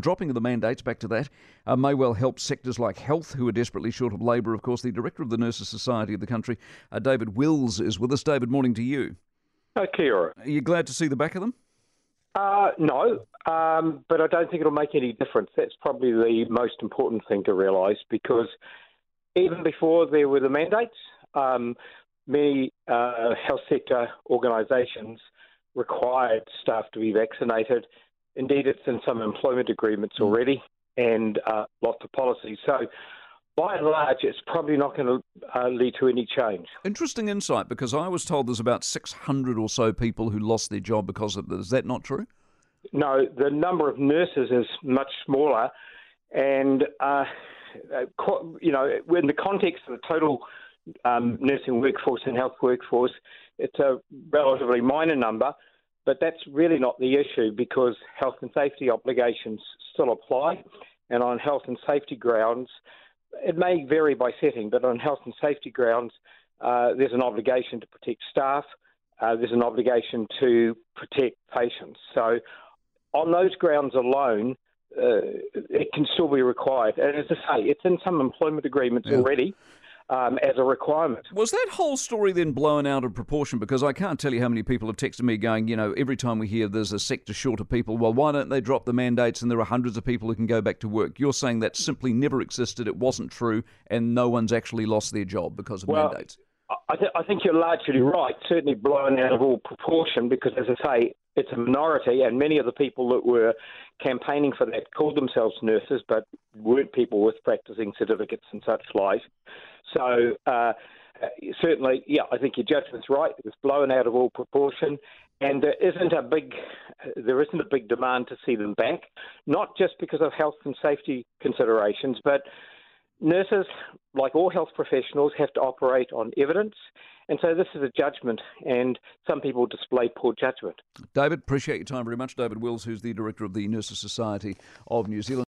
Dropping of the mandates, back to that, uh, may well help sectors like health, who are desperately short of labour. Of course, the director of the Nurses Society of the country, uh, David Willis, is with us. David, morning to you. Uh, Kia. Are you glad to see the back of them? Uh, no, um, but I don't think it'll make any difference. That's probably the most important thing to realise because even before there were the mandates, um, many uh, health sector organisations required staff to be vaccinated Indeed, it's in some employment agreements hmm. already and uh, lots of policies. So, by and large, it's probably not going to uh, lead to any change. Interesting insight because I was told there's about 600 or so people who lost their job because of this. Is that not true? No, the number of nurses is much smaller. And, uh, you know, in the context of the total um, nursing workforce and health workforce, it's a relatively minor number. But that's really not the issue because health and safety obligations still apply. And on health and safety grounds, it may vary by setting, but on health and safety grounds, uh, there's an obligation to protect staff, uh, there's an obligation to protect patients. So, on those grounds alone, uh, it can still be required. And as I say, it's in some employment agreements yeah. already um, as a requirement. Was that whole story then blown out of proportion? Because I can't tell you how many people have texted me going, you know, every time we hear there's a sector short of people, well, why don't they drop the mandates and there are hundreds of people who can go back to work? You're saying that simply never existed, it wasn't true, and no one's actually lost their job because of well, mandates. I, th- I think you're largely right, certainly blown out of all proportion, because as I say, it's a minority, and many of the people that were campaigning for that called themselves nurses, but weren't people with practicing certificates and such like. So uh, certainly, yeah, I think your judgment's right. It was blown out of all proportion, and there isn't a big there isn't a big demand to see them back, not just because of health and safety considerations, but nurses, like all health professionals, have to operate on evidence. And so this is a judgment, and some people display poor judgment. David, appreciate your time very much. David Willis, who's the director of the Nurses Society of New Zealand.